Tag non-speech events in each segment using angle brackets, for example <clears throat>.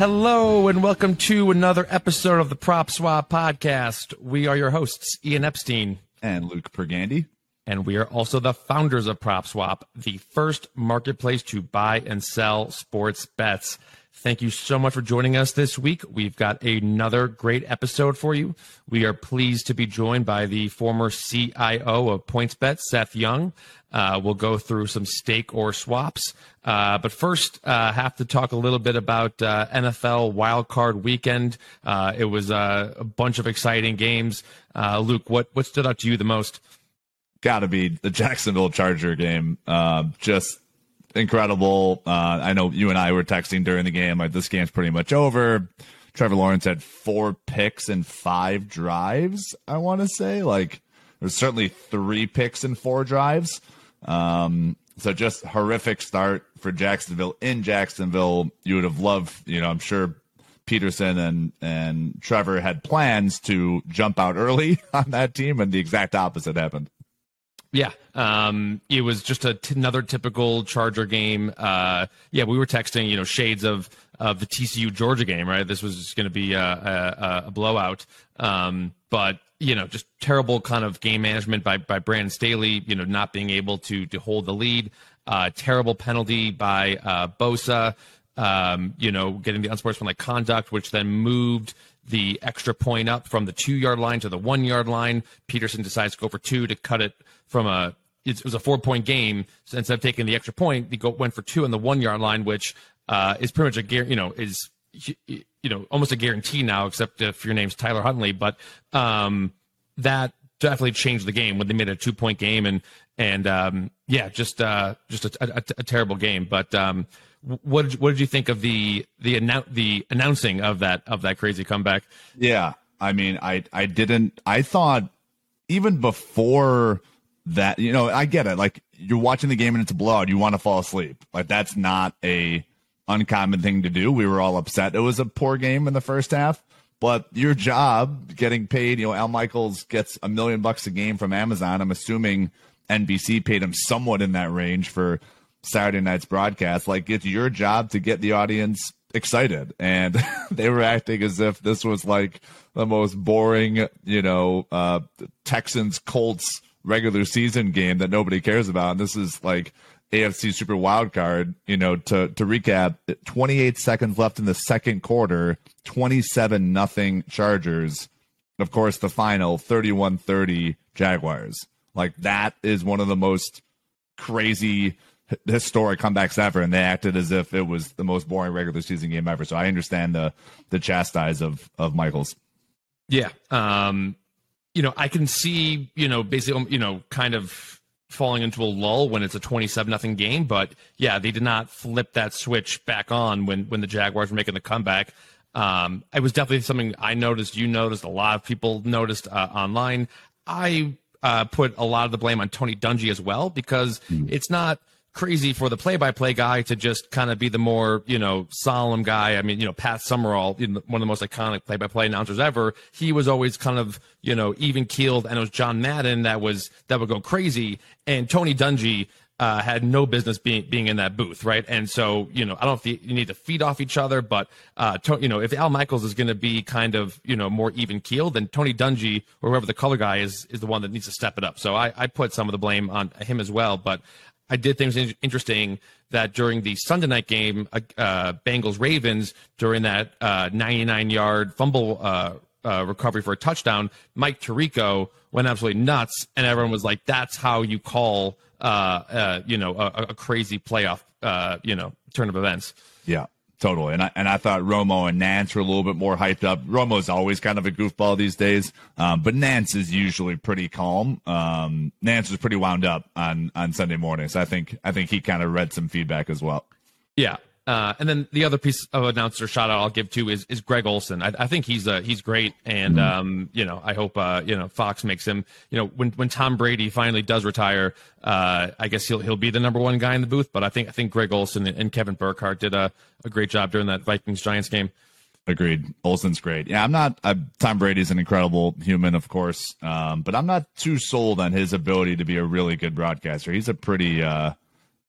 Hello and welcome to another episode of the PropSwap podcast. We are your hosts, Ian Epstein and Luke Pergande. And we are also the founders of PropSwap, the first marketplace to buy and sell sports bets. Thank you so much for joining us this week. We've got another great episode for you. We are pleased to be joined by the former CIO of PointsBet, Seth Young. Uh, we'll go through some stake or swaps. Uh, but first, uh, have to talk a little bit about uh, NFL wildcard weekend. Uh, it was uh, a bunch of exciting games. Luke, what, what stood out to you the most? Got to be the Jacksonville Charger game. just incredible. Uh, I know you and I were texting during the game. Like this game's pretty much over. Trevor Lawrence had four picks and five drives. I want to say like there's certainly three picks and four drives. Um, so just horrific start for Jacksonville in Jacksonville. You would have loved, you know, I'm sure Pederson and and Trevor had plans to jump out early <laughs> on that team, and the exact opposite happened. Yeah, um, it was just another typical Charger game. Uh, yeah, we were texting, you know, shades of of the TCU Georgia game, right? This was going to be a, a, a blowout, um, but you know, just terrible kind of game management by by Brandon Staley. You know, not being able to to hold the lead. Uh, terrible penalty by uh, Bosa. Um, you know, getting the unsportsmanlike conduct, which then moved the extra point up from the two yard line to the one yard line. Pederson decides to go for two to cut it from a it was a four point game. So instead of taking the extra point, they go went for two on the one yard line, which uh, is pretty much a you know is you know almost a guarantee now, except if your name's Tyler Huntley. But um, that definitely changed the game when they made a two point game and and um, yeah, just uh, just a, a, a, terrible game. But um, what did, what did you think of the the annou- the announcing of that of that crazy comeback? Yeah, I mean, I I didn't. I thought even before that, you know, I get it. Like you're watching the game and it's a blowout, you want to fall asleep. Like that's not a uncommon thing to do. We were all upset. It was a poor game in the first half, but your job getting paid, you know, Al Michaels gets a million bucks a game from Amazon. I'm assuming NBC paid him somewhat in that range for Saturday night's broadcast. Like it's your job to get the audience excited and <laughs> they were acting as if this was like the most boring, you know, uh, Texans Colts regular season game that nobody cares about. And this is like AFC Super Wild Card. You know, to to recap, 28 seconds left in the second quarter, 27 nothing Chargers. Of course, the final 31-30 Jaguars. Like that is one of the most crazy <laughs> historic comebacks ever, and they acted as if it was the most boring regular season game ever. So I understand the the chastise of of Michaels. Yeah, um, you know, I can see, you know, basically, you know, kind of falling into a lull when it's a 27 nothing game. But yeah, they did not flip that switch back on when, when the Jaguars were making the comeback. Um, it was definitely something I noticed, you noticed, a lot of people noticed uh, online. I uh, put a lot of the blame on Tony Dungy as well because mm. it's not crazy for the play-by-play guy to just kind of be the more you know solemn guy. I mean, you know, Pat Summerall, one of the most iconic play-by-play announcers ever. He was always kind of you know even keeled, and it was John Madden that was that would go crazy, and Tony Dungy. Uh, had no business being being in that booth, right? And so, you know, I don't know if you, need to feed off each other, but uh, to, you know, if Al Michaels is going to be kind of you know more even keeled, then Tony Dungy or whoever the color guy is is the one that needs to step it up. So I, I put some of the blame on him as well, but I did was interesting that during the Sunday night game, uh, uh Bengals Ravens, during that uh, 99 yard fumble uh, recovery for a touchdown, Mike Tirico went absolutely nuts, and everyone was like, "That's how you call, you know, a, a crazy playoff, you know, turn of events." Yeah. Totally. And I, and I thought Romo and Nantz were a little bit more hyped up. Romo's always kind of a goofball these days. Um, but Nantz is usually pretty calm. Um, Nantz was pretty wound up on, on Sunday mornings. So I think, I think he kind of read some feedback as well. Yeah. Uh, and then the other piece of announcer shout out I'll give to is, is Greg Olsen. I, I think he's uh, he's great, and mm-hmm. um, you know I hope uh, you know Fox makes him. You know when when Tom Brady finally does retire, uh, I guess he'll he'll be the number one guy in the booth. But I think I think Greg Olsen and Kevin Burkhardt did a, a great job during that Vikings Giants game. Agreed. Olsen's great. Yeah, I'm not. i Tom Brady's an incredible human, of course, um, but I'm not too sold on his ability to be a really good broadcaster. He's a pretty uh,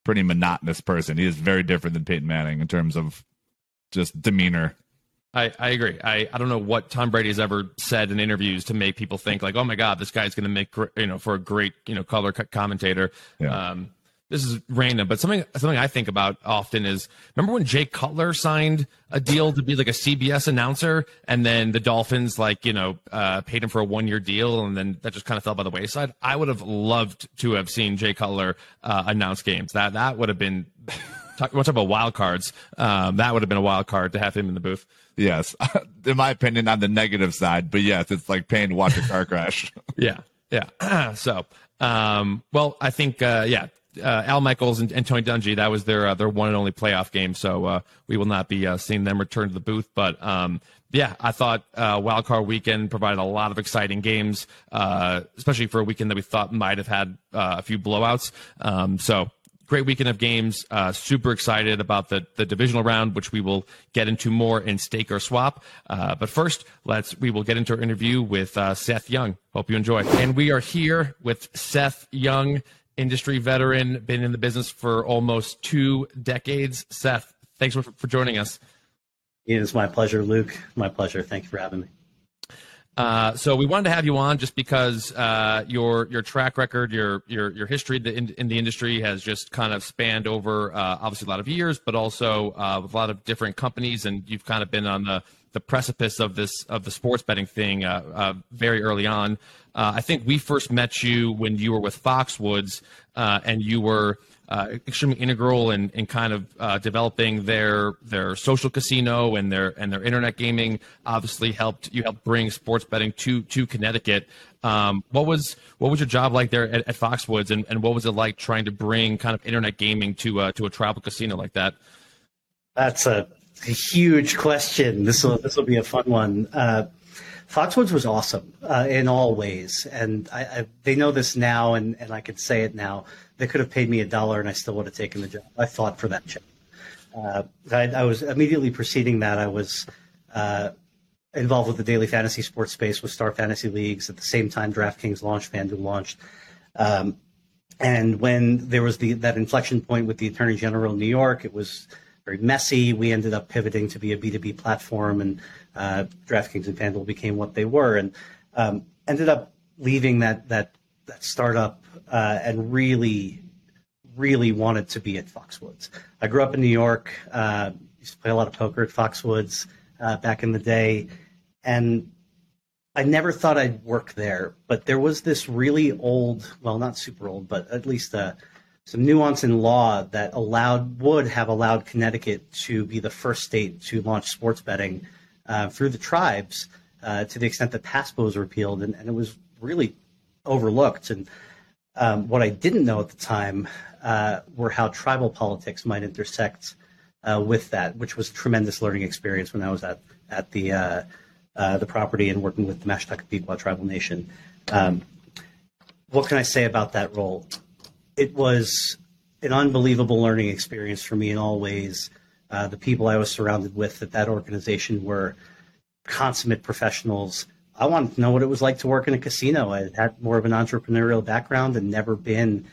pretty monotonous person. He is very different than Peyton Manning in terms of just demeanor. I, I agree. I, I don't know what Tom Brady has ever said in interviews to make people think like, oh my God, this guy's going to make you know for a great you know color commentator. Yeah. Um, this is random, but something something I think about often is remember when Jay Cutler signed a deal to be like a CBS announcer, and then the Dolphins like you know uh, paid him for a one year deal, and then that just kind of fell by the wayside. I would have loved to have seen Jay Cutler uh, announce games. That that would have been. Talk, talk about wild cards. Um, that would have been a wild card to have him in the booth. Yes, <laughs> in my opinion, on the negative side, but yes, it's like paying to watch a car crash. <laughs> yeah, yeah. <clears throat> so, um, well, I think, uh, yeah, uh, Al Michaels and, and, Tony Dungy. That was their uh, their one and only playoff game. So uh, we will not be uh, seeing them return to the booth. But um, yeah, I thought uh, Wild Card Weekend provided a lot of exciting games, uh, especially for a weekend that we thought might have had a few blowouts. Um, so great weekend of games. super excited about the the divisional round, which we will get into more in stake or swap. but first, let's we will get into our interview with Seth Young. Hope you enjoy. And we are here with Seth Young industry veteran, been in the business for almost two decades. Seth, thanks for, for joining us. It is my pleasure, Luke. My pleasure. Thank you for having me. Uh, so we wanted to have you on just because uh, your your track record, your your your history in, in, the industry has just kind of spanned over uh, obviously a lot of years, but also uh, with a lot of different companies, and you've kind of been on the the precipice of this of the sports betting thing uh, uh, very early on. Uh, I think we first met you when you were with Foxwoods, uh, and you were uh, extremely integral in, in kind of uh, developing their their social casino and their and their internet gaming. Obviously, helped you helped bring sports betting to to Connecticut. Um, what was what was your job like there at, at Foxwoods, and, and what was it like trying to bring kind of internet gaming to to a travel casino like that? That's a a huge question. This will this will be a fun one. Uh, Foxwoods was awesome uh, in all ways, and I, I, they know this now, and, and I could say it now. They could have paid me a dollar, and I still would have taken the job. I fought for that job. Uh, I, I, was immediately preceding that. I was uh, involved with the daily fantasy sports space with Star Fantasy Leagues at the same time. DraftKings launched, FanDuel launched. Um, and when there was the that inflection point with the Attorney General in New York, it was very messy. We ended up pivoting to be a B2B platform, and uh, DraftKings and FanDuel became what they were, and um, ended up leaving that that that startup uh, and really, really wanted to be at Foxwoods. I grew up in New York. Uh, used to play a lot of poker at Foxwoods uh, back in the day, and I never thought I'd work there. But there was this really old, well, not super old, but at least a some nuance in law that allowed would have allowed Connecticut to be the first state to launch sports betting uh, through the tribes uh, to the extent that PASPA was repealed, and, and it was really overlooked. And um, what I didn't know at the time uh, were how tribal politics might intersect uh, with that, which was a tremendous learning experience when I was at at the uh, uh, the property and working with the Mashantucket Pequot Tribal Nation. Um, what can I say about that role? It was an unbelievable learning experience for me in all ways. Uh, the people I was surrounded with at that organization were consummate professionals. I wanted to know what it was like to work in a casino. I had more of an entrepreneurial background and never been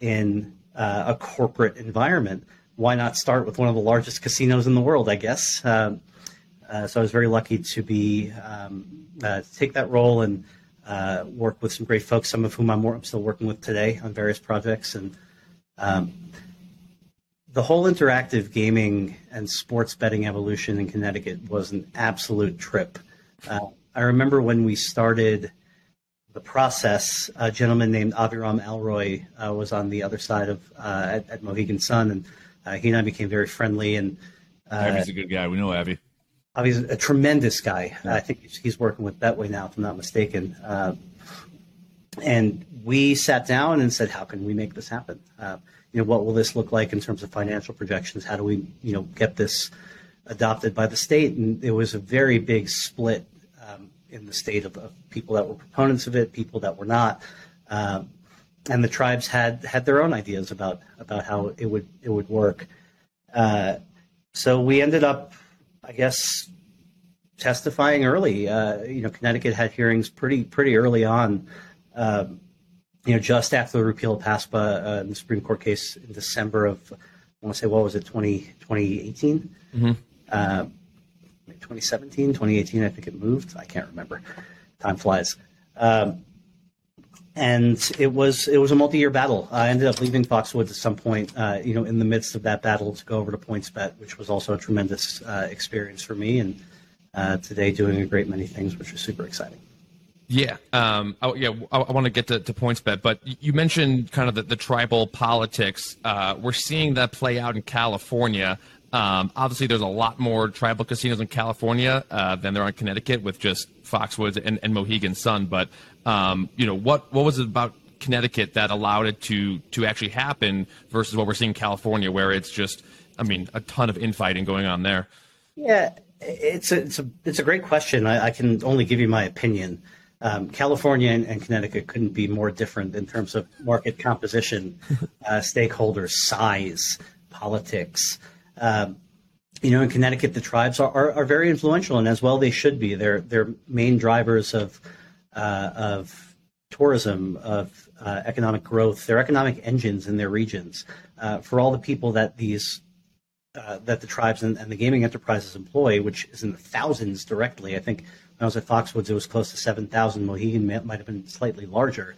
in uh, a corporate environment. Why not start with one of the largest casinos in the world? I guess. Um, uh, so I was very lucky to be um, uh, take that role and uh, work with some great folks, some of whom I'm, I'm, still working with today on various projects. And um, the whole interactive gaming and sports betting evolution in Connecticut was an absolute trip. Uh, I remember when we started the process, a gentleman named Aviram Alroy uh, was on the other side of uh, at, at, Mohegan Sun, and uh, he and I became very friendly. And Avi's a good guy. We know Avi. Uh, he's a tremendous guy. Yeah. I think he's working with Betway now, if I'm not mistaken. Uh, and we sat down and said, how can we make this happen? Uh, you know, what will this look like in terms of financial projections? How do we, you know, get this adopted by the state? And there was a very big split um, in the state of, of, people that were proponents of it, people that were not. Um, and the tribes had had their own ideas about about how it would it would work. Uh, so we ended up I guess, testifying early. Uh, you know, Connecticut had hearings pretty pretty early on. Um, you know, just after the repeal of PASPA uh, in the Supreme Court case in December of, I want to say, what was it, 20, 2018? Mm-hmm. Uh, 2017, 2018, I think it moved. I can't remember. Time flies. Um, and it was it was a multi-year battle. I ended up leaving Foxwoods at some point, uh, you know, in the midst of that battle to go over to PointsBet, which was also a tremendous uh, experience for me. And uh, today, doing a great many things, which is super exciting. Yeah, um, oh, yeah. I, I want to get to, to PointsBet, but you mentioned kind of the, the tribal politics. Uh, we're seeing that play out in California. Um, obviously, there's a lot more tribal casinos in California uh, than there are in Connecticut, with just Foxwoods and, and Mohegan Sun. But um, you know, what what was it about Connecticut that allowed it to to actually happen versus what we're seeing in California, where it's just, I mean, a ton of infighting going on there? Yeah, it's a it's a it's a great question. I, I can only give you my opinion. Um, California and, and, Connecticut couldn't be more different in terms of market composition, <laughs> uh, stakeholders, size, politics. Um, you know, in Connecticut, the tribes are, are, are, very influential, and as well they should be. They're they're main drivers of uh, of tourism, of uh, economic growth. They're economic engines in their regions. Uh, for all the people that these uh, that the tribes and, and, the gaming enterprises employ, which is in the thousands directly. I think I was at Foxwoods, it was close to seven thousand. Mohegan might have been slightly larger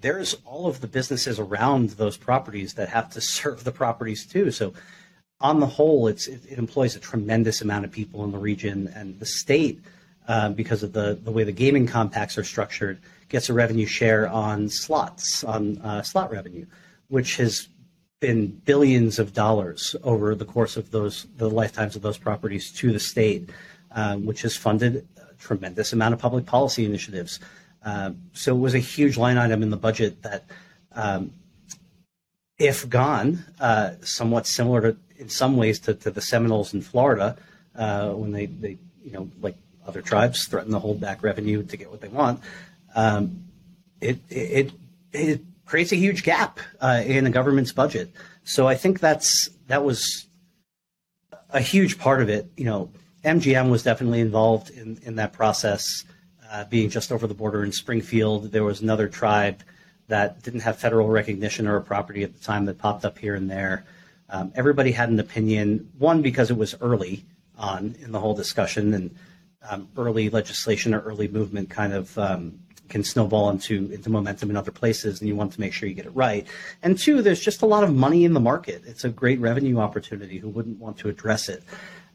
there's all of the businesses around those properties that have to <laughs> serve the properties too. So on the whole, it, it, employs a tremendous amount of people in the region, and the state, uh, because of the, the way the gaming compacts are structured, gets a revenue share on slots, on uh, slot revenue, which has been billions of dollars over the course of those the lifetimes of those properties to the state, um, which has funded tremendous amount of public policy initiatives. Um, so it was a huge line item in the budget that, um, if gone, uh, somewhat similar to in some ways to, to the Seminoles in Florida uh, when they, they, you know, like other tribes threaten to hold back revenue to get what they want. Um, it, it, it creates a huge gap uh, in the government's budget. So I think that's that was a huge part of it. You know, MGM was definitely involved in, in that process. Uh, being just over the border in Springfield, there was another tribe that didn't have federal recognition or a property at the time that popped up here and there. Um, everybody had an opinion, one, because it was early on in the whole discussion, and um, early legislation or early movement kind of um, can snowball into, into momentum in other places, and you want to make sure you get it right. And two, there's just a lot of money in the market. It's a great revenue opportunity. Who wouldn't want to address it?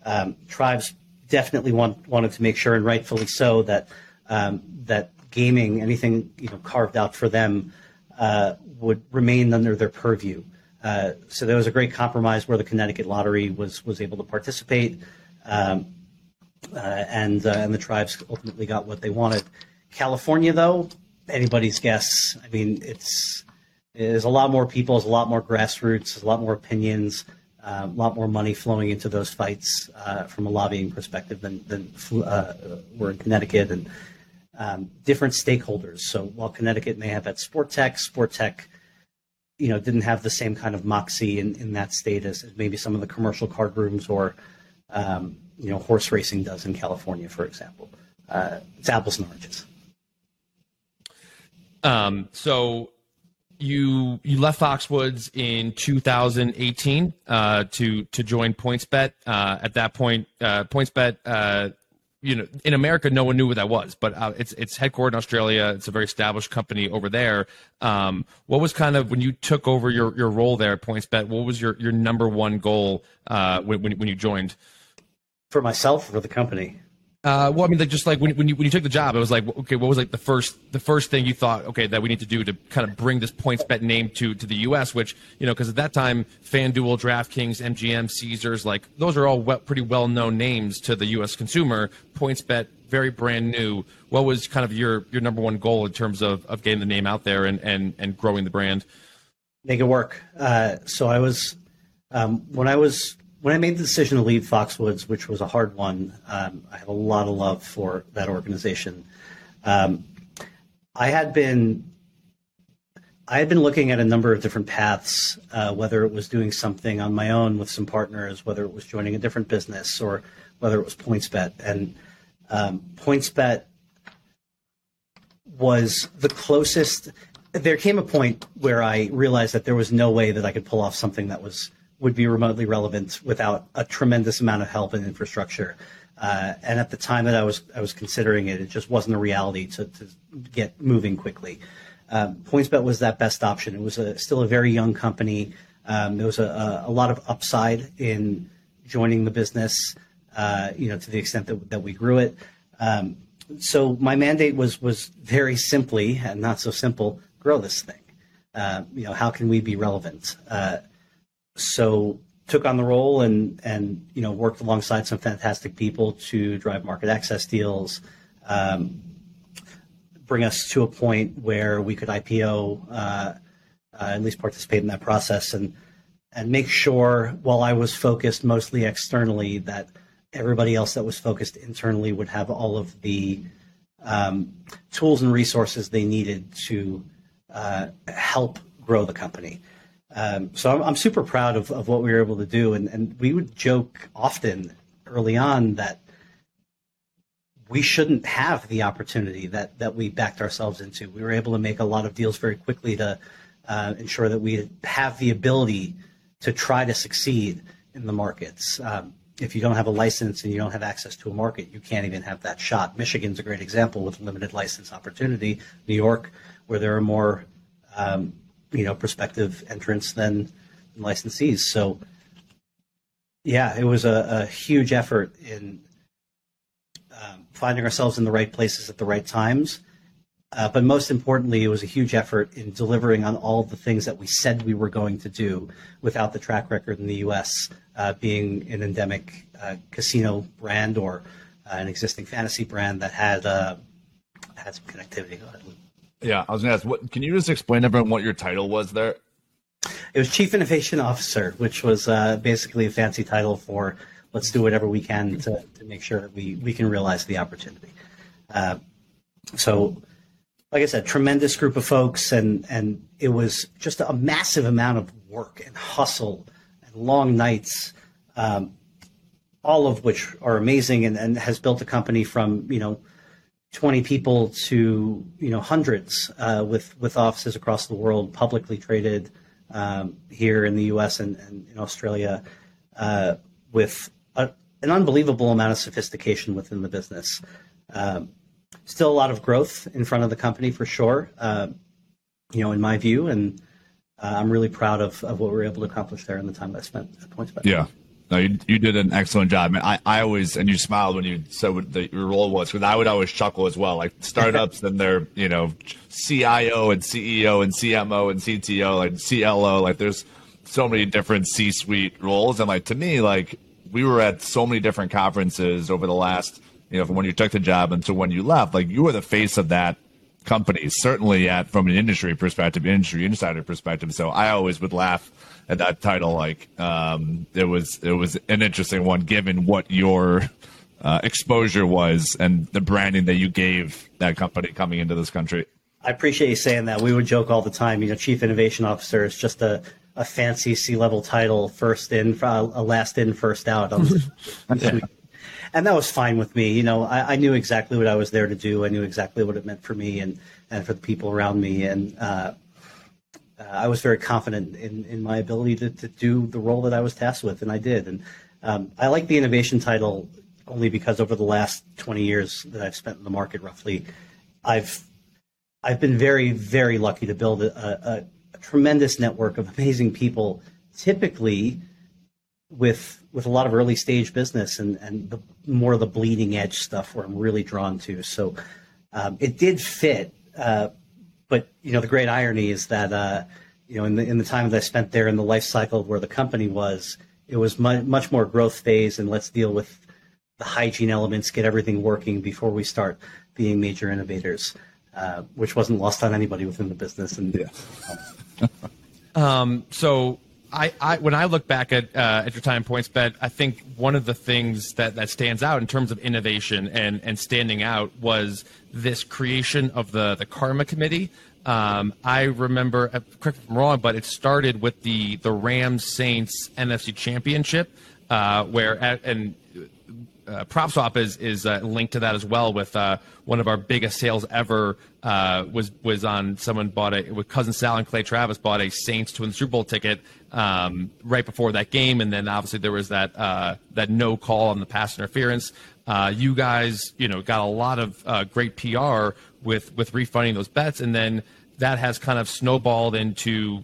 Um, tribes definitely want, wanted to make sure, and rightfully so, that um, that gaming, anything you know carved out for them, uh, would remain under their purview. Uh, so there was a great compromise where the Connecticut Lottery was was able to participate, um, uh, and uh, and the tribes ultimately got what they wanted. California, though, anybody's guess. I mean, it's there's a lot more people, there's a lot more grassroots, there's a lot more opinions, a lot more money flowing into those fights uh, from a lobbying perspective than than were in Connecticut and. Um, different stakeholders. So while Connecticut may have had Sportech, Sport Tech you know, didn't have the same kind of moxie in, in that state as, as maybe some of the commercial card rooms or, um, you know, horse racing does in California, for example. Uh, it's apples and oranges. Um, so you you left Foxwoods in 2018 uh, to to join PointsBet. Uh, at that point, uh, PointsBet uh, you know, in America, no one knew what that was, but uh, it's it's headquartered in Australia. It's a very established company over there. Um, what was kind of when you took over your, your role there at PointsBet? What was your, your number one goal uh, when, when you joined? For myself, for the company. Uh, well, I mean, like just like when, when you when you took the job, it was like, okay, what was like the first the first thing you thought, okay, that we need to do to kind of bring this PointsBet name to to the U.S. Which you know, because at that time, FanDuel, DraftKings, MGM, Caesars, like those are all well, pretty well known names to the U.S. consumer. PointsBet very brand new. What was kind of your your number one goal in terms of of getting the name out there and and and growing the brand? Make it work. Uh, so I was um, when I was when I made the decision to leave Foxwoods, which was a hard one, um, I have a lot of love for that organization. Um, I had been I had been looking at a number of different paths, uh, whether it was doing something on my own with some partners, whether it was joining a different business, or whether it was PointsBet. And um, PointsBet was the closest. There came a point where I realized that there was no way that I could pull off something that was would be remotely relevant without a tremendous amount of help and infrastructure. Uh, and at the time that I was I was considering it, it just wasn't a reality to, to get moving quickly. Um, PointsBet was that best option. It was a, still a very young company. Um, there was a, a, lot of upside in joining the business, uh, you know, to the extent that, that we grew it. Um, so my mandate was was very simply and not so simple: grow this thing. Uh, you know, how can we be relevant? So took on the role and and you know worked alongside some fantastic people to drive market access deals, um, bring us to a point where we could IPO, uh, uh, at least participate in that process, and and make sure while I was focused mostly externally that everybody else that was focused internally would have all of the um, tools and resources they needed to uh, help grow the company. Um, so I'm, I'm, super proud of, of what we were able to do. And, and we would joke often early on that we shouldn't have the opportunity that, that we backed ourselves into. We were able to make a lot of deals very quickly to uh, ensure that we have the ability to try to succeed in the markets. Um, if you don't have a license and you don't have access to a market, you can't even have that shot. Michigan's a great example with limited license opportunity. New York, where there are more, um, you know, prospective entrants than licensees. So, yeah, it was a, a huge effort in um, finding ourselves in the right places at the right times. Uh, but most importantly, it was a huge effort in delivering on all the things that we said we were going to do without the track record in the U.S uh, being an endemic uh, casino brand or uh, an existing fantasy brand that had uh, had some connectivity. Yeah, I was to ask, what, can you just explain everyone what your title was there? It was Chief Innovation Officer, which was uh, basically a fancy title for let's do whatever we can to, to make sure we, we can realize the opportunity. Uh, so, like I said, tremendous group of folks, and, and it was just a massive amount of work and hustle and long nights, um, all of which are amazing and, and has built a company from, you know, 20 people to, you know, hundreds uh, with, with offices across the world, publicly traded um, here in the US and, and in Australia, uh, with a, an unbelievable amount of sophistication within the business. Um, still a lot of growth in front of the company for sure, uh, you know, in my view. And uh, I'm really proud of, of what we were able to accomplish there in the time I spent at PointsBet. Yeah. No, you, you did an excellent job. I, I always, and you smiled when you said what the, your role was, because I would always chuckle as well. Like startups, then they're, you know, CIO and CEO and CMO and CTO, like CLO. Like there's so many different C suite roles. And like to me, like we were at so many different conferences over the last, you know, from when you took the job until when you left. Like you were the face of that companies, certainly at from an industry perspective, industry insider perspective. So I always would laugh at that title. Like um, it was it was an interesting one given what your uh, exposure was and the branding that you gave that company coming into this country. I appreciate you saying that. We would joke all the time. You know, chief innovation officer is just a a fancy C level title, first in, uh, a last in, first out. <laughs> yeah and that was fine with me. You know, I, I, knew exactly what I was there to do. I knew exactly what it meant for me and and for the people around me, and uh, uh, I was very confident in in my ability to to do the role that I was tasked with, and I did. And um, I like the innovation title only because over the last 20 years that I've spent in the market, roughly, I've I've been very very lucky to build a, a, a tremendous network of amazing people, typically with with a lot of early stage business and and the more of the bleeding edge stuff where I'm really drawn to. So um, it did fit, uh, but you know the great irony is that uh, you know in the in the time that I spent there in the life cycle of where the company was, it was mu- much more growth phase and let's deal with the hygiene elements, get everything working before we start being major innovators, uh, which wasn't lost on anybody within the business. And yeah. <laughs> <laughs> um, so I, I, when I look back at uh, at your time PointsBet, I think one of the things that, that stands out in terms of innovation and, and standing out was this creation of the the Karma Committee. Um, I remember, uh, correct if I'm wrong, but it started with the the Rams Saints NFC Championship, uh, where and uh, PropSwap is is uh, linked to that as well. With uh, one of our biggest sales ever uh, was was on someone bought a with cousin Sal and Clay Travis bought a Saints to win the Super Bowl ticket um, right before that game, and then obviously there was that uh, that no call on the pass interference. Uh, you guys, you know, got a lot of great PR with with refunding those bets, and then that has kind of snowballed into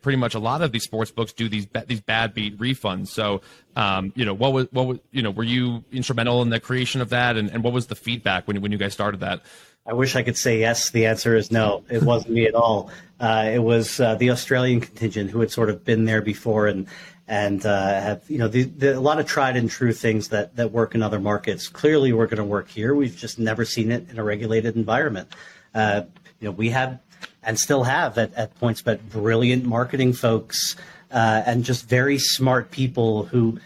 pretty much a lot of these sports books do these these bad beat refunds. So, um, you know, what was what was you know, were you instrumental in the creation of that, and, and what was the feedback when when you guys started that? I wish I could say yes. The answer is no. It wasn't me at all. Uh, it was uh, the Australian contingent who had sort of been there before and and uh, have you know the, the, a lot of tried and true things that that work in other markets. Clearly, we're going to work here. We've just never seen it in a regulated environment. Uh, you know, we had and still have at, at PointsBet brilliant marketing folks uh, and just very smart people who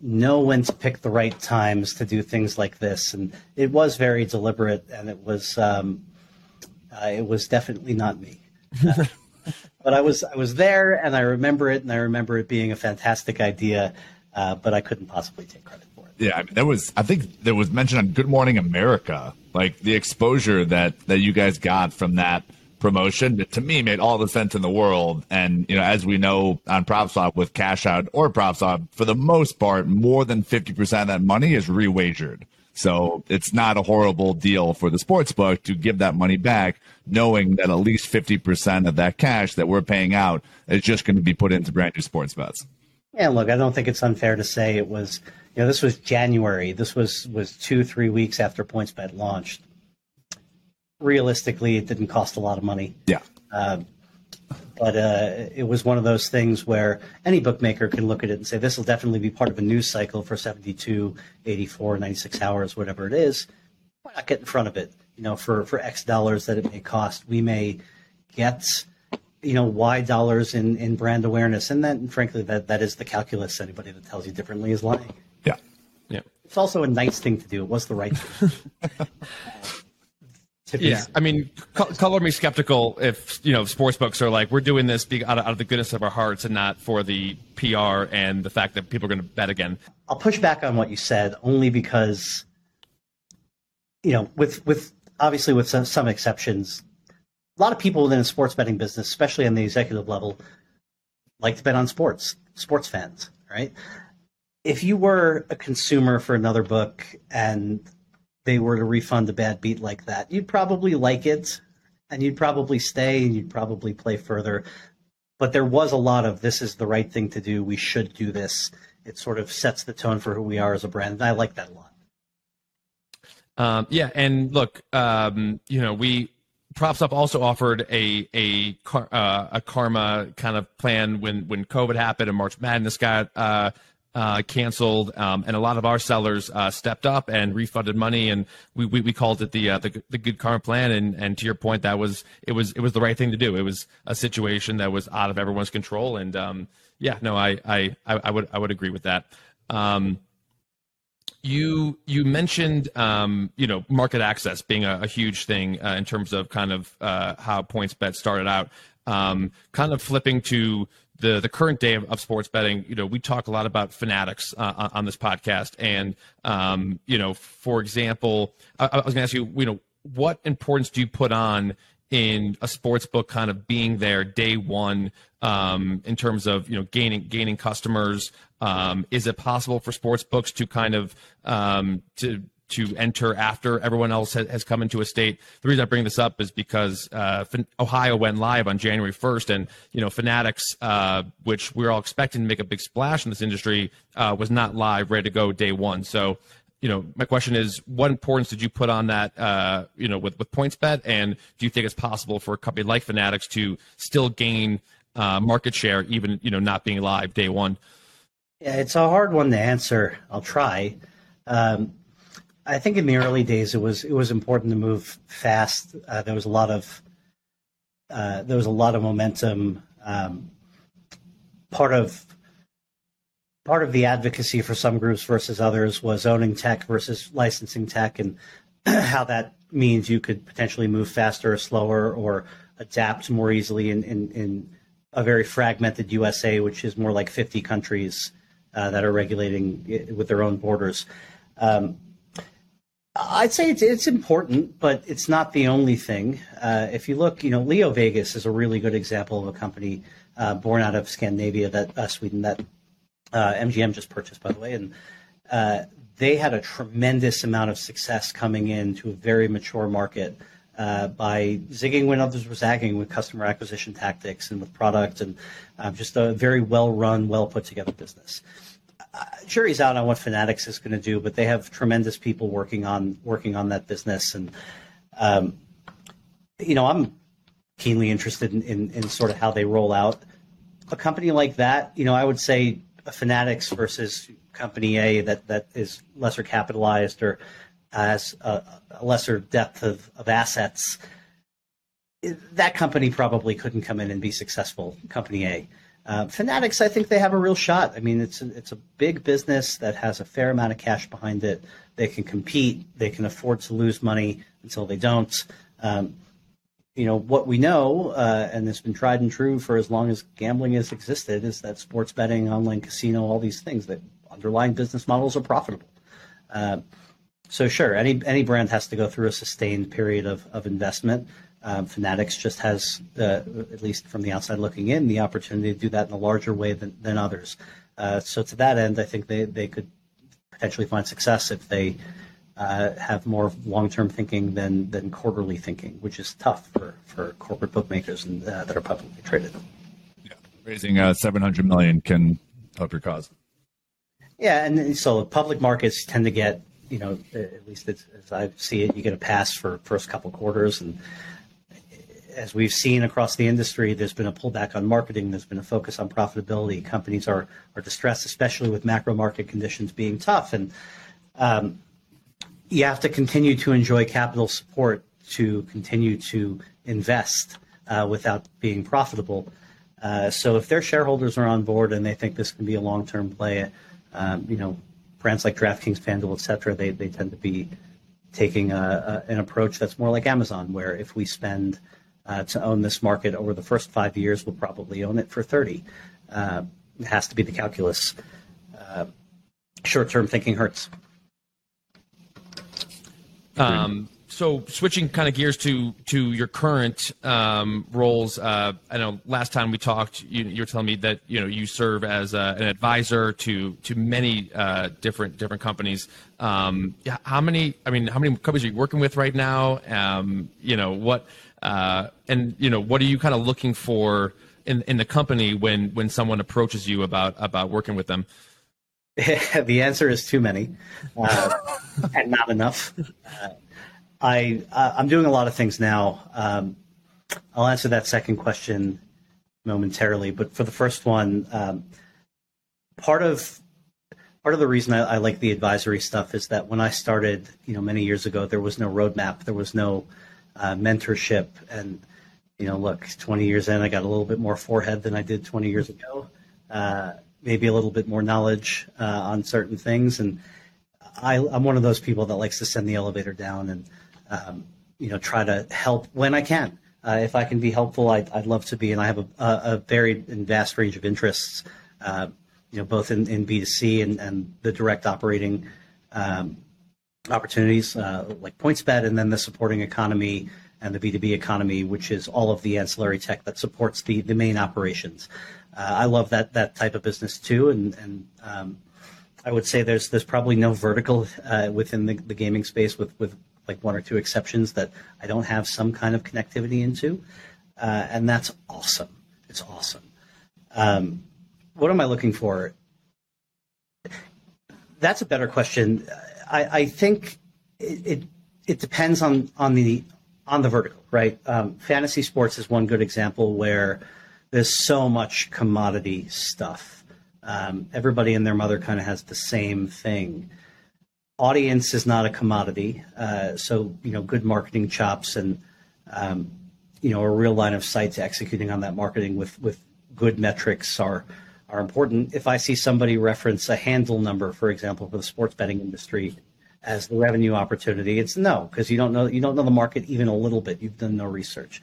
know when to pick the right times to do things like this. And it was very deliberate, and it was um, uh, it was definitely not me. Uh, <laughs> but I was I was there, and I remember it, and I remember it being a fantastic idea. Uh, but I couldn't possibly take credit for it. Yeah, I mean, there was. I think there was mentioned on Good Morning America, like the exposure that that you guys got from that promotion that to me made all the sense in the world. And, you know, as we know on PropSwap with cash out or PropSwap, for the most part, more than 50% of that money is rewagered. So it's not a horrible deal for the sports book to give that money back, knowing that at least 50% of that cash that we're paying out is just going to be put into brand new sports bets. Yeah, look, I don't think it's unfair to say it was, you know, this was January. This was, was two, three weeks after PointsBet launched realistically, it didn't cost a lot of money. Yeah. Uh, but uh, it was one of those things where any bookmaker can look at it and say, this will definitely be part of a news cycle for 72, 84, 96 hours, whatever it is. Why not get in front of it? You know, for, for X dollars that it may cost, we may get, you know, Y dollars in, in brand awareness. And then, frankly, that, that is the calculus. Anybody that tells you differently is lying. Yeah. Yeah. It's also a nice thing to do. It was the right thing. <laughs> yeah, I mean, color me skeptical if you know sports books are like we're doing this out of, out of the goodness of our hearts and not for the PR and the fact that people are going to bet again. I'll push back on what you said only because, you know, with with obviously with some, some exceptions, a lot of people within the sports betting business, especially on the executive level, like to bet on sports. Sports fans, right? If you were a consumer for another book and they were to refund a bad beat like that. You'd probably like it and you'd probably stay and you'd probably play further. But there was a lot of this is the right thing to do. We should do this. It sort of sets the tone for who we are as a brand. And I like that a lot. Um, yeah, and look, um, you know, we PropSwap also offered a a uh, a karma kind of plan when when COVID happened and March Madness got uh, uh, canceled, um, and a lot of our sellers uh, stepped up and refunded money, and we, we, we called it the, uh, the the good karma plan. And and to your point, that was it was it was the right thing to do. It was a situation that was out of everyone's control, and um, yeah, no, I, I I would I would agree with that. Um, you you mentioned um, you know market access being a, a huge thing uh, in terms of kind of uh, how PointsBet started out. Um, kind of flipping to the the current day of, of, sports betting, you know, we talk a lot about Fanatics uh, on this podcast, and um, you know, for example, I, I was going to ask you, you know, what importance do you put on in a sports book kind of being there day one um, in terms of you know gaining gaining customers? Um, is it possible for sports books to kind of um, to to enter after everyone else has come into a state. The reason I bring this up is because uh, Ohio went live on January 1st, and you know Fanatics, uh, which we are all expecting to make a big splash in this industry, uh, was not live, ready to go day one. So, you know, my question is, what importance did you put on that? Uh, you know, with with PointsBet, and do you think it's possible for a company like Fanatics to still gain uh, market share, even you know not being live day one? Yeah, it's a hard one to answer. I'll try. Um, I think in the early days it was it was important to move fast. Uh, there was a lot of uh, there was a lot of momentum. Um, part of part of the advocacy for some groups versus others was owning tech versus licensing tech, and <clears throat> how that means you could potentially move faster or slower or adapt more easily in, in, in a very fragmented USA, which is more like 50 countries uh, that are regulating with their own borders. Um, I'd say it's, it's important, but it's not the only thing. Uh, if you look, you know, LeoVegas is a really good example of a company uh, born out of Scandinavia, that uh, Sweden, that MGM uh, just purchased, by the way, and uh, they had a tremendous amount of success coming into a very mature market uh, by zigging when others were zagging with customer acquisition tactics and with product and just a very well run, well put together business. Uh, jury's out on what Fanatics is going to do, but they have tremendous people working on working on that business, and um, you know I'm keenly interested in, in, in sort of how they roll out. A company like that, you know, I would say a Fanatics versus Company A that that is lesser capitalized or has a, a lesser depth of, of assets that company probably couldn't come in and be successful. Company A, uh, Fanatics, I think they have a real shot. I mean, it's a, it's a big business that has a fair amount of cash behind it. They can compete. They can afford to lose money until they don't. Um, you know what we know, uh, and it's been tried and true for as long as gambling has existed, is that sports betting, online casino, all these things that underlying business models are profitable. Uh, so sure, any any brand has to go through a sustained period of, of investment. Um, Fanatics just has, uh, at least from the outside looking in, the opportunity to do that in a larger way than, than others. Uh, so to that end, I think they, they could potentially find success if they uh, have more long-term thinking than, than quarterly thinking, which is tough for, for corporate bookmakers and, uh, that are publicly traded. Yeah, raising uh, 700 million can help your cause. Yeah, and so public markets tend to get, you know, at least as I see it, you get a pass for first couple quarters, and as we've seen across the industry, there's been a pullback on marketing. There's been a focus on profitability. Companies are are distressed, especially with macro market conditions being tough, and um, you have to continue to enjoy capital support to continue to invest uh, without being profitable. Uh, so if their shareholders are on board and they think this can be a long-term play, um, you know, brands like DraftKings, FanDuel, et cetera, they, they tend to be taking a, a, an approach that's more like Amazon, where if we spend uh, to own this market over the first five years, we'll probably own it for 30. Uh, it has to be the calculus. Uh, short-term thinking hurts. Um, so switching kind of gears to to your current um, roles, uh, I know last time we talked, you, you, were telling me that you know you serve as a, an advisor to to many uh, different different companies. Um, how many? I mean, how many companies are you working with right now? Um, you know what? Uh, and you know what are you kind of looking for in in the company when when someone approaches you about about working with them? <laughs> the answer is too many uh, and not enough. Uh, I uh, I'm doing a lot of things now. Um, I'll answer that second question momentarily, but for the first one, um, part of part of the reason I, I, like the advisory stuff is that when I started, you know, many years ago, there was no roadmap, there was no uh, mentorship, and you know, look, 20 years in, I got a little bit more forehead than I did 20 years ago. Uh, maybe a little bit more knowledge uh, on certain things, and I, I'm one of those people that likes to send the elevator down and um, you know, try to help when I can. Uh, if I can be helpful, I'd, I'd, love to be, and I have a, a varied and vast range of interests, uh, you know, both in, in B2C and, and the direct operating um, opportunities uh, like PointsBet, and then the supporting economy and the B2B economy, which is all of the ancillary tech that supports the, the main operations. Uh, I love that that type of business too, and and um, I would say there's there's probably no vertical uh, within the, the gaming space with with like one or two exceptions that I don't have some kind of connectivity into, uh, and that's awesome. It's awesome. Um, what am I looking for? That's a better question. I, I think it, it, it depends on on the on the vertical, right? Um, fantasy sports is one good example where there's so much commodity stuff. Um, everybody and their mother kind of has the same thing audience is not a commodity. Uh, so, you know, good marketing chops and, um, you know, a real line of sight to executing on that marketing with, with good metrics are, are important. If I see somebody reference a handle number, for example, for the sports betting industry as the revenue opportunity, it's no, because you don't know, you don't know the market even a little bit. You've done no research.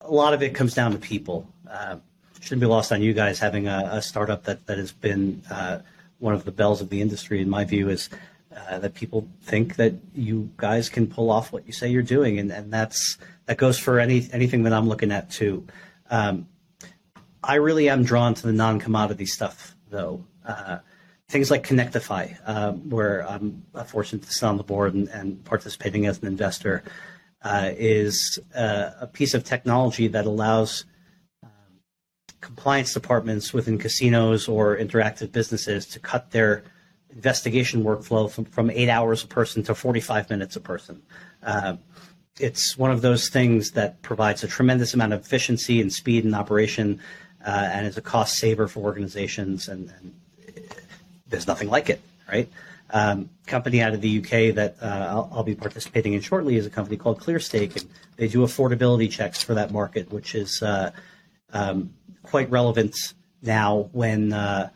A lot of it comes down to people. Uh, shouldn't be lost on you guys having a, a startup that, that has been uh, one of the bells of the industry, in my view, is uh, that people think that you guys can pull off what you say you're doing, and, and that's that goes for any anything that I'm looking at too. Um, I really am drawn to the non-commodity stuff, though. Uh, things like Kinectify, uh, where I'm fortunate to sit on the board and, and participating as an investor, uh, is uh, a piece of technology that allows um, compliance departments within casinos or interactive businesses to cut their investigation workflow from, from eight hours a person to 45 minutes a person. Uh, it's one of those things that provides a tremendous amount of efficiency and speed in operation uh, and is a cost saver for organizations. And, and, there's nothing like it, right? Um, company out of the UK that uh, I'll, I'll, be participating in shortly is a company called ClearStake, and they do affordability checks for that market, which is uh, um, quite relevant now when uh,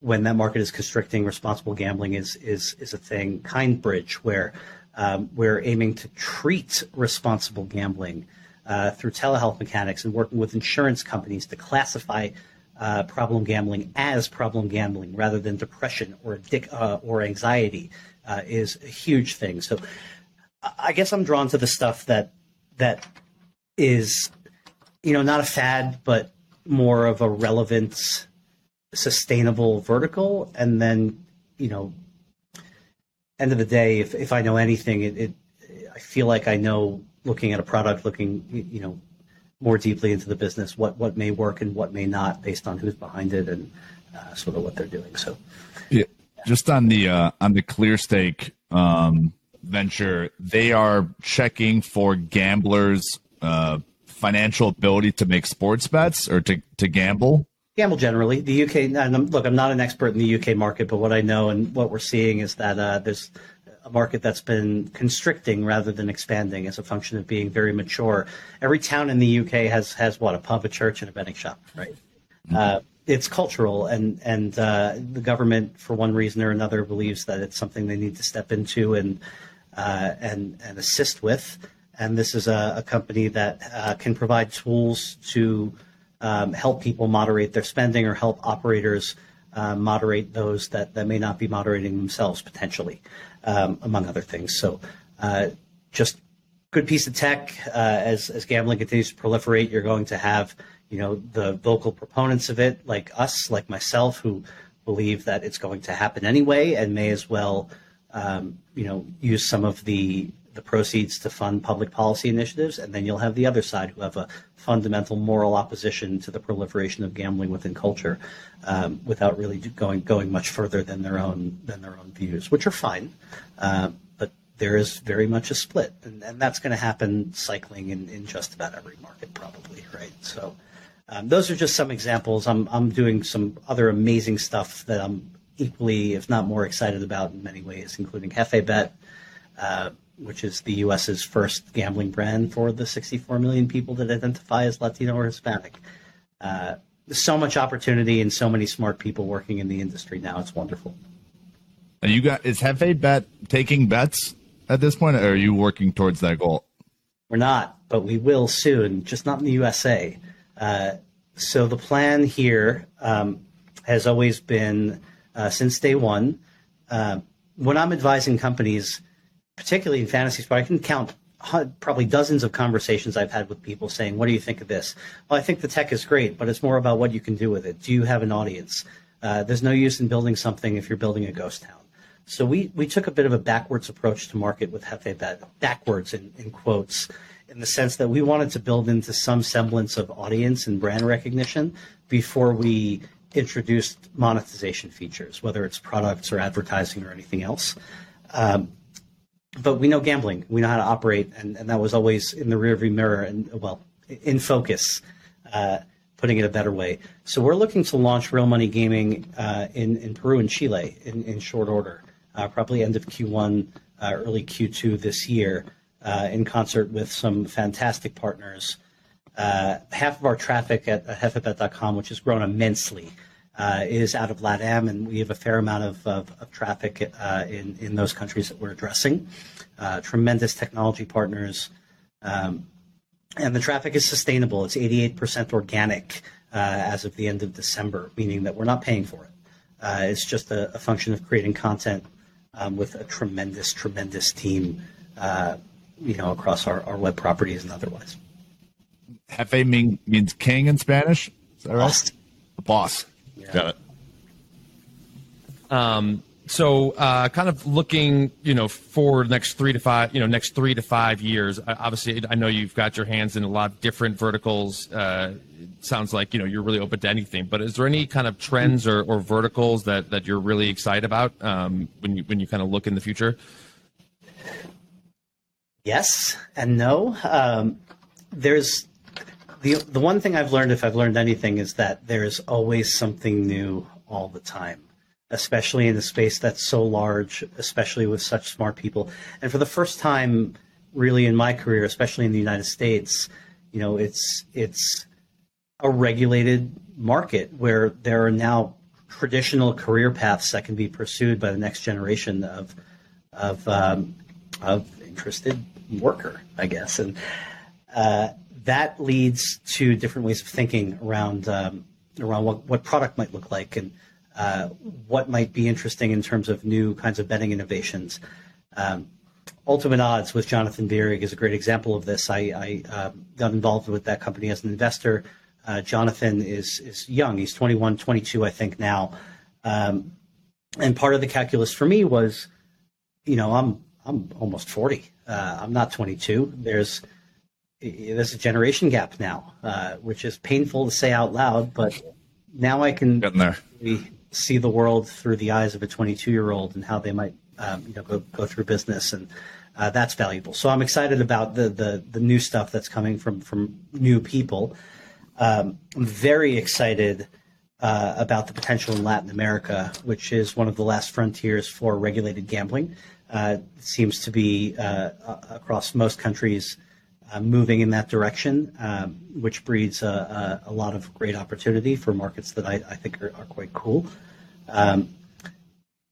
when that market is constricting, responsible gambling is is is a thing. Kindbridge, where um, we're aiming to treat responsible gambling uh, through telehealth mechanics and working with insurance companies to classify uh, problem gambling as problem gambling rather than depression or addic- uh, or anxiety uh, is a huge thing. So I guess I'm drawn to the stuff that that is, you know, not a fad, but more of a relevant sustainable vertical and then you know end of the day if, if i know anything it, it i feel like i know looking at a product looking you know more deeply into the business what what may work and what may not based on who's behind it and uh, sort of what they're doing so yeah just on the uh, on the ClearStake um, venture they are checking for gamblers uh, financial ability to make sports bets or to, to gamble gamble generally. The UK, and look, I'm not an expert in the UK market, but what I know and what we're seeing is that uh, there's a market that's been constricting rather than expanding as a function of being very mature. Every town in the UK has has what a pub, a church, and a betting shop, right? Mm-hmm. Uh, it's cultural, and and uh, the government, for one reason or another, believes that it's something they need to step into and uh, and and assist with. And this is a, a company that uh, can provide tools to um, help people moderate their spending or help operators uh, moderate those that, that may not be moderating themselves potentially, um, among other things. So, uh, just good piece of tech. Uh, as as gambling continues to proliferate, you're going to have you know the vocal proponents of it, like us, like myself, who believe that it's going to happen anyway, and may as well um, you know use some of the the proceeds to fund public policy initiatives, and then you'll have the other side who have a fundamental moral opposition to the proliferation of gambling within culture, um, without really going going much further than their own than their own views, which are fine, uh, but there is very much a split, and, and that's going to happen cycling in, in just about every market, probably, right? So. Um, those are just some examples. I'm I'm doing some other amazing stuff that I'm equally, if not more, excited about in many ways, including JefeBet, uh, which is the U.S.'s first gambling brand for the 64 million people that identify as Latino or Hispanic. Uh, so much opportunity and so many smart people working in the industry now. It's wonderful. Are you got is JefeBet taking bets at this point, or are you working towards that goal? We're not, but we will soon. Just not in the USA. Uh, so the plan here um, has always been uh, since day one. Uh, when I'm advising companies particularly in fantasy sport, I can count probably dozens of conversations I've had with people saying, "What do you think of this?" Well, I think the tech is great, but it's more about what you can do with it. Do you have an audience? Uh, there's no use in building something if you're building a ghost town. So we we took a bit of a backwards approach to market with JefeBet, backwards in, in quotes, in the sense that we wanted to build into some semblance of audience and brand recognition before we introduced monetization features, whether it's products or advertising or anything else. Um, but we know gambling. We know how to operate, and, and that was always in the rearview mirror and well, in focus. Uh, putting it a better way. So we're looking to launch real money gaming uh, in in Peru and Chile in, in short order, uh, probably end of Q1, uh, early Q2 this year, uh, in concert with some fantastic partners. Uh, half of our traffic at, jefebet.com, which has grown immensely, uh, is out of LATAM, and we have a fair amount of, of, of traffic uh, in, in those countries that we're addressing. Uh, tremendous technology partners. Um, and the traffic is sustainable. It's 88% organic uh, as of the end of December, meaning that we're not paying for it. Uh, it's just a, a, function of creating content um, with a tremendous, tremendous team, uh, you know, across our, our web properties and otherwise. Jefe mean, means king in Spanish. Is that right? Boss. The boss. Got it. Um, so, uh, kind of looking, you know, for next three to five, you know, next three to five years. uh, Obviously, I know you've got your hands in a lot of different verticals. Uh, it sounds like you know you're really open to anything. But is there any kind of trends or, or verticals that, that you're really excited about um, when you when you kind of look in the future? Yes and no. Um, there's the the one thing I've learned, if I've learned anything, is that there's always something new all the time, especially in a space that's so large, especially with such smart people. And for the first time, really in my career, especially in the United States, you know, it's it's a regulated market where there are now traditional career paths that can be pursued by the next generation of of um, of interested worker, I guess, and uh, that leads to different ways of thinking around um, around what, what product might look like and uh, what might be interesting in terms of new kinds of betting innovations. Um, Ultimate Odds with Jonathan Bierig is a great example of this. I, I um, got involved with that company as an investor. Uh, Jonathan is is young; he's 21, 22, I think now. Um, and part of the calculus for me was, you know, I'm I'm almost 40. Uh, I'm not 22. There's there's a generation gap now, uh, which is painful to say out loud, but now I can really see the world through the eyes of a 22 year old and how they might, um, you know, go, go through business, and uh, that's valuable. So I'm excited about the the the new stuff that's coming from from new people. Um, I'm very excited uh, about the potential in Latin America, which is one of the last frontiers for regulated gambling. Uh, it seems to be uh, across most countries moving in that direction, um, which breeds a, a, a lot of great opportunity for markets that I, I think are, are quite cool. Um,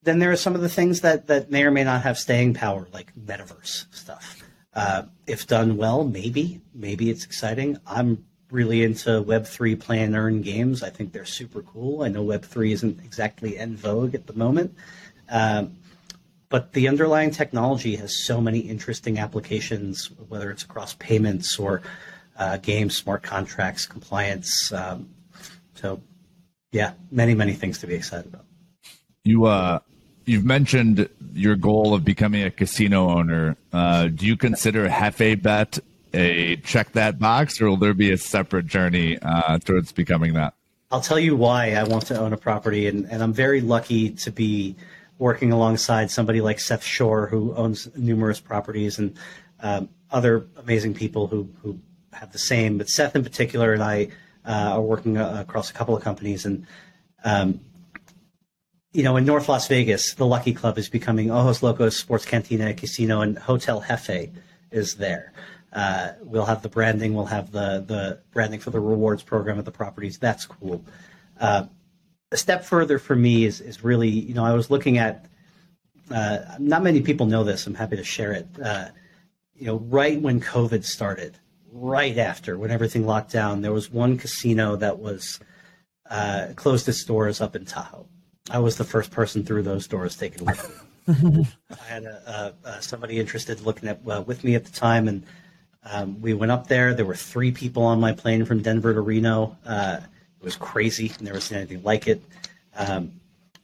then there are some of the things that, that may or may not have staying power, like metaverse stuff. Uh, if done well, maybe, maybe it's exciting. I'm really into Web3 play and earn games. I think they're super cool. I know Web3 isn't exactly en vogue at the moment. Um, but the underlying technology has so many interesting applications, whether it's across payments or uh, games, smart contracts, compliance. Um, so, yeah, many, many things to be excited about. You uh, you've mentioned your goal of becoming a casino owner. Uh, do you consider Jefe Bet a check that box, or will there be a separate journey uh, towards becoming that? I'll tell you why I want to own a property, and, and I'm very lucky to be working alongside somebody like Seth Schorr, who owns numerous properties, and um, other amazing people who, who have the same. But Seth, in particular, and I uh, are working uh, across a couple of companies, and um, you know, in North Las Vegas, the Lucky Club is becoming Ojos Locos Sports Cantina Casino, and Hotel Jefe is there. Uh, we'll have the branding. We'll have the the branding for the rewards program at the properties. That's cool. Uh, a step further for me is is really, you know, I was looking at. Uh, not many people know this. I'm happy to share it. Uh, you know, right when COVID started, right after when everything locked down, there was one casino that was uh, closed its doors up in Tahoe. I was the first person through those doors taking with me. <laughs> I had a, a, a, somebody interested looking at uh, with me at the time, and um, we went up there. There were three people on my plane from Denver to Reno. It was crazy. Never seen anything like it, um,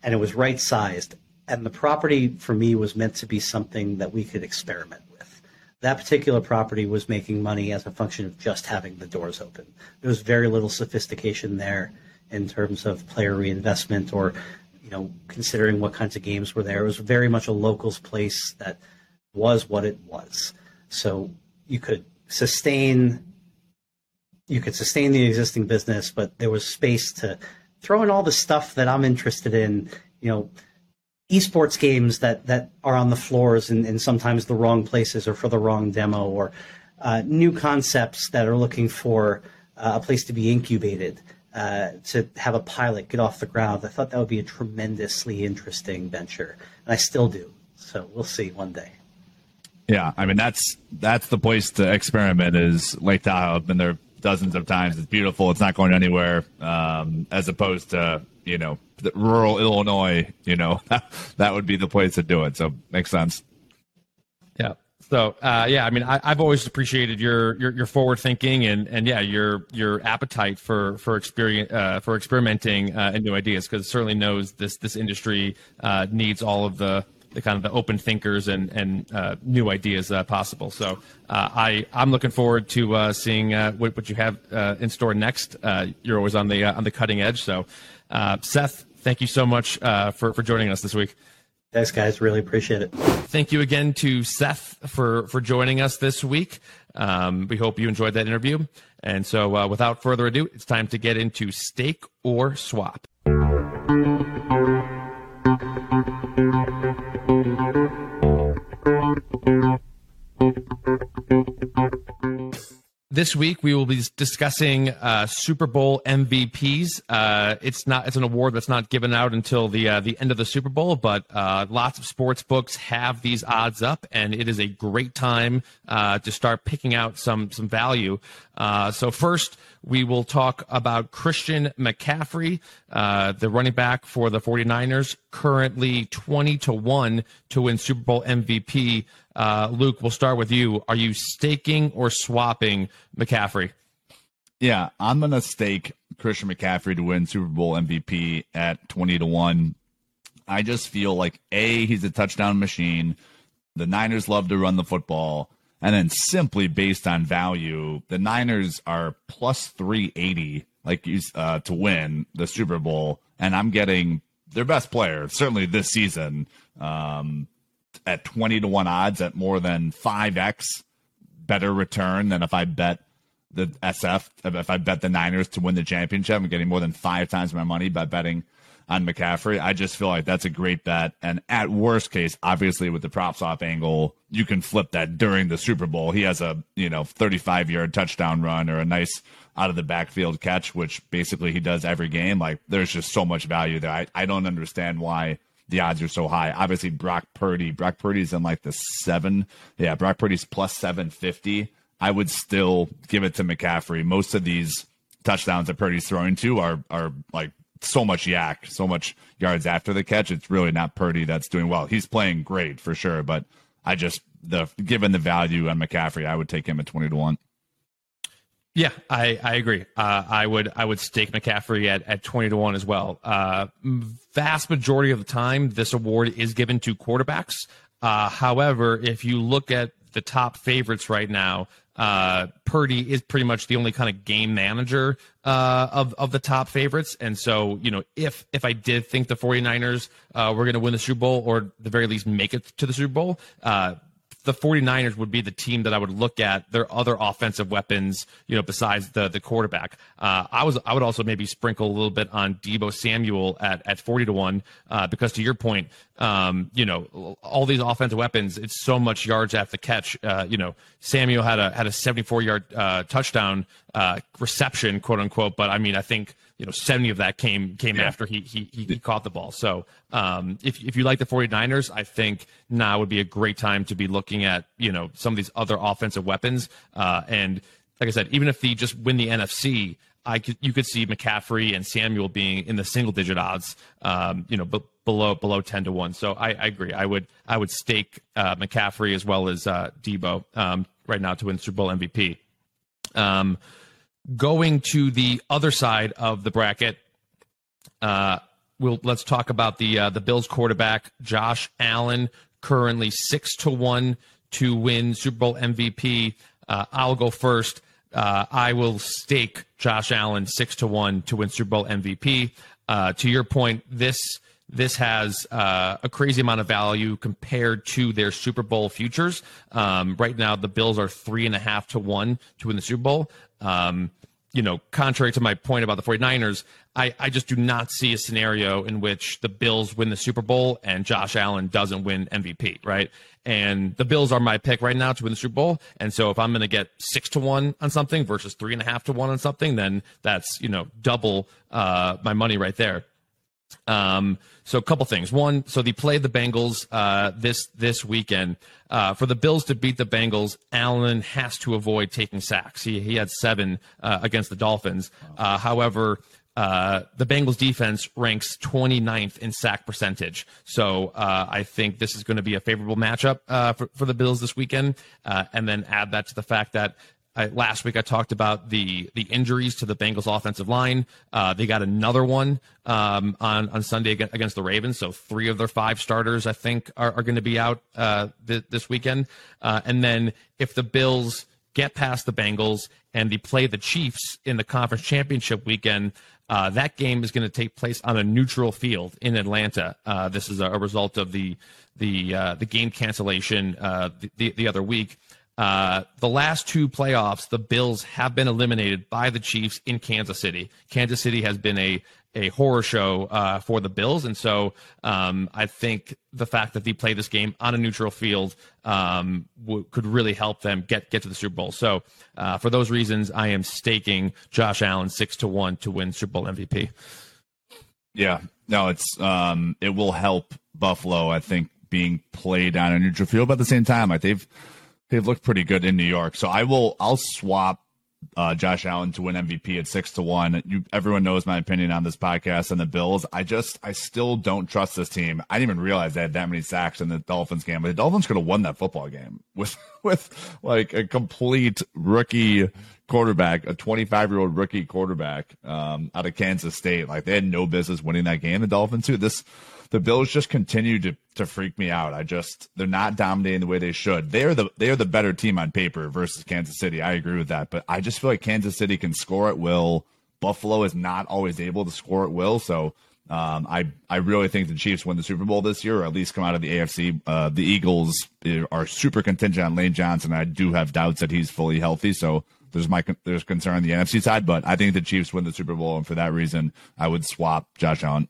and it was right sized. And the property for me was meant to be something that we could experiment with. That particular property was making money as a function of just having the doors open. There was very little sophistication there in terms of player reinvestment or you know, considering what kinds of games were there. It was very much a locals place that was what it was. So you could sustain you could sustain the existing business, but there was space to throw in all the stuff that I'm interested in, you know, esports games that that are on the floors and, and sometimes the wrong places or for the wrong demo or uh, new concepts that are looking for uh, a place to be incubated. Uh, to have a pilot get off the ground. I thought that would be a tremendously interesting venture, and I still do. So we'll see one day. Yeah, I mean that's that's the place to experiment is Lake Tahoe. Been there dozens of times. It's beautiful. It's not going anywhere. Um, as opposed to you know rural Illinois, you know <laughs> that would be the place to do it. So makes sense. Yeah. So uh, yeah, I mean, I, have always appreciated your, your your forward thinking and and yeah, your your appetite for for experience uh, for experimenting uh, and new ideas because certainly knows this this industry uh, needs all of the the kind of the open thinkers and and uh, new ideas uh, possible. So uh, I I'm looking forward to uh, seeing uh, what, what you have uh, in store next. you're always on the on the cutting edge. So Seth, thank you so much for for joining us this week. Thanks, guys. Really appreciate it. Thank you again to Seth for for joining us this week. Um, we hope you enjoyed that interview. And so, without further ado, it's time to get into stake or swap. This week we will be discussing uh, Super Bowl MVPs. Uh, it's not it's an award that's not given out until the uh, the end of the Super Bowl, but uh, lots of sports books have these odds up, and it is a great time uh, to start picking out some some value. Uh, so first we will talk about Christian McCaffrey, the running back for the 49ers, currently 20 to 1 to win Super Bowl MVP. Uh, Luke, we'll start with you. Are you staking or swapping McCaffrey? Yeah, I'm going to stake Christian McCaffrey to win Super Bowl MVP at 20 to 1. I just feel like A, he's a touchdown machine. The Niners love to run the football. And then simply based on value, the Niners are plus 380 like uh, to win the Super Bowl. And I'm getting their best player, certainly this season, um, at 20 to 1 odds at more than 5x better return than if I bet the SF, if I bet the Niners to win the championship. I'm getting more than five times my money by betting on McCaffrey. I just feel like that's a great bet. And at worst case, obviously with the props off angle, you can flip that during the Super Bowl. He has a, you know, 35 yard touchdown run or a nice out of the backfield catch, which basically he does every game. Like there's just so much value there. I, I don't understand why the odds are so high. Obviously, Brock Purdy. Brock Purdy's in like the seven. Yeah, Brock Purdy's plus 750. I would still give it to McCaffrey. Most of these touchdowns that Purdy's throwing to are are like so much YAC, so much yards after the catch. It's really not Purdy that's doing well. He's playing great for sure, but I just the given the value on McCaffrey, I would take him at twenty to one. Yeah, I, I agree. Uh, I would I would stake McCaffrey at, at twenty to one as well. Uh, vast majority of the time, this award is given to quarterbacks. Uh, however, if you look at the top favorites right now, uh, Purdy is pretty much the only kind of game manager uh, of of the top favorites. And so, you know, if if I did think the 49ers uh, were going to win the Super Bowl or the very least make it to the Super Bowl, the 49ers would be the team that I would look at their other offensive weapons, you know, besides the the quarterback. Uh, I was I would also maybe sprinkle a little bit on Deebo Samuel at, at 40 to 1 uh, because to your point, um, you know, all these offensive weapons, it's so much yards after the catch. Uh, you know, Samuel had a had a 74 yard uh, touchdown uh, reception, quote unquote, but I mean, I think you know 70 of that came came yeah. after he, he he caught the ball so um, if, if you like the 49ers i think now would be a great time to be looking at you know some of these other offensive weapons uh, and like i said even if they just win the nfc I could, you could see McCaffrey and Samuel being in the single digit odds, um, you know, b- below below ten to one. So I, I agree. I would I would stake uh, McCaffrey as well as uh, Deebo um, right now to win Super Bowl MVP. Um, Going to the other side of the bracket, uh, we'll let's talk about the uh, the Bills quarterback Josh Allen, currently six to one to win Super Bowl MVP. Uh, I'll go first. Uh, I will stake Josh Allen six to one to win Super Bowl MVP. Uh, to your point, this this has uh, a crazy amount of value compared to their Super Bowl futures. Um, right now, the Bills are three and a half to one to win the Super Bowl. Um, you know, contrary to my point about the 49ers, I, I just do not see a scenario in which the Bills win the Super Bowl and Josh Allen doesn't win MVP, right? And the Bills are my pick right now to win the Super Bowl. And so if I'm going to get six to one on something versus three and a half to one on something, then that's, you know, double uh, my money right there. Um, so a couple things. One, so they play the Bengals uh, this this weekend. Uh, for the Bills to beat the Bengals, Allen has to avoid taking sacks. He he had seven uh, against the Dolphins. Uh, however. Uh, the Bengals defense ranks 29th in sack percentage. So uh, I think this is going to be a favorable matchup for, for the Bills this weekend. and then add that to the fact that I, last week I talked about the the injuries to the Bengals offensive line. Uh, they got another one um, on on Sunday against the Ravens. So three of their five starters, I think, are, are going to be out uh, th- this weekend. Uh, and then if the Bills get past the Bengals and they play the Chiefs in the conference championship weekend. Uh, that game is going to take place on a neutral field in Atlanta. Uh, this is a, a, result of the the uh, the game cancellation uh, the, the other week. Uh, the last two playoffs, the Bills have been eliminated by the Chiefs in Kansas City. Kansas City has been a a horror show uh, for the Bills, and so um, I think the fact that they play this game on a neutral field um, w- could really help them get get to the Super Bowl. So, uh, for those reasons, I am staking Josh Allen six to one to win Super Bowl MVP. Yeah, no, it's um, it will help Buffalo. I think being played on a neutral field, but at the same time, like they've they've looked pretty good in New York. So I will I'll swap uh, Josh Allen to win MVP at six to one. You, everyone knows my opinion on this podcast and the Bills. I just, I still don't trust this team. I didn't even realize they had that many sacks in the Dolphins game, but the Dolphins could have won that football game <laughs> with, with like a complete rookie quarterback, a 25 year old rookie quarterback, um, out of Kansas State. Like they had no business winning that game. The Dolphins too. This, the Bills just continue to to freak me out. I just they're not dominating the way they should. They are the they are the better team on paper versus Kansas City. I agree with that, but I just feel like Kansas City can score at will. Buffalo is not always able to score at will, so um, I I really think the Chiefs win the Super Bowl this year, or at least come out of the AFC. Uh, the Eagles are super contingent on Lane Johnson. I do have doubts that he's fully healthy, so there's my there's concern on the NFC side. But I think the Chiefs win the Super Bowl, and for that reason, I would swap Josh Allen.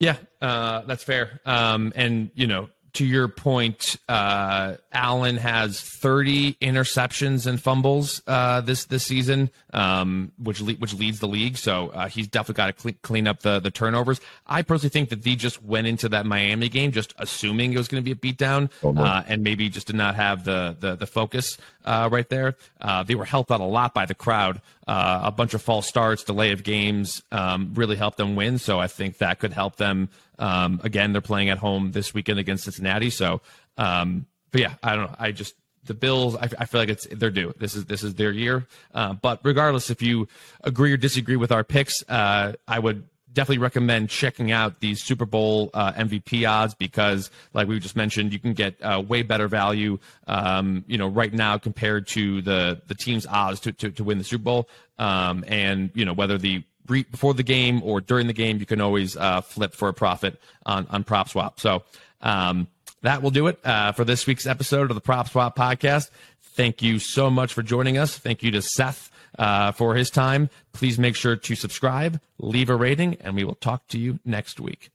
Yeah, uh, that's fair. Um, and you know, to your point, uh, Allen has 30 interceptions and fumbles uh, this this season, um, which le- which leads the league. So uh, he's definitely got to clean, clean up the the turnovers. I personally think that they just went into that Miami game just assuming it was going to be a beatdown, oh, uh, and maybe just did not have the the, the focus uh, right there. Uh, they were helped out a lot by the crowd. a bunch of false starts, delay of games, um, really helped them win. So I think that could help them um, again, they're playing at home this weekend against Cincinnati. So, um, but yeah, I don't know. I just the Bills. I, I, feel like it's they're due. This is this is their year. Uh, but regardless, if you agree or disagree with our picks, uh, I would definitely recommend checking out these Super Bowl uh, MVP odds because, like we just mentioned, you can get uh, way better value, um, you know, right now compared to the the team's odds to, to, to win the Super Bowl. Um, and you know whether the before the game or during the game, you can always uh, flip for a profit on, on PropSwap. So um, that will do it uh, for this week's episode of the PropSwap podcast. Thank you so much for joining us. Thank you to Seth uh, for his time. Please make sure to subscribe, leave a rating, and we will talk to you next week.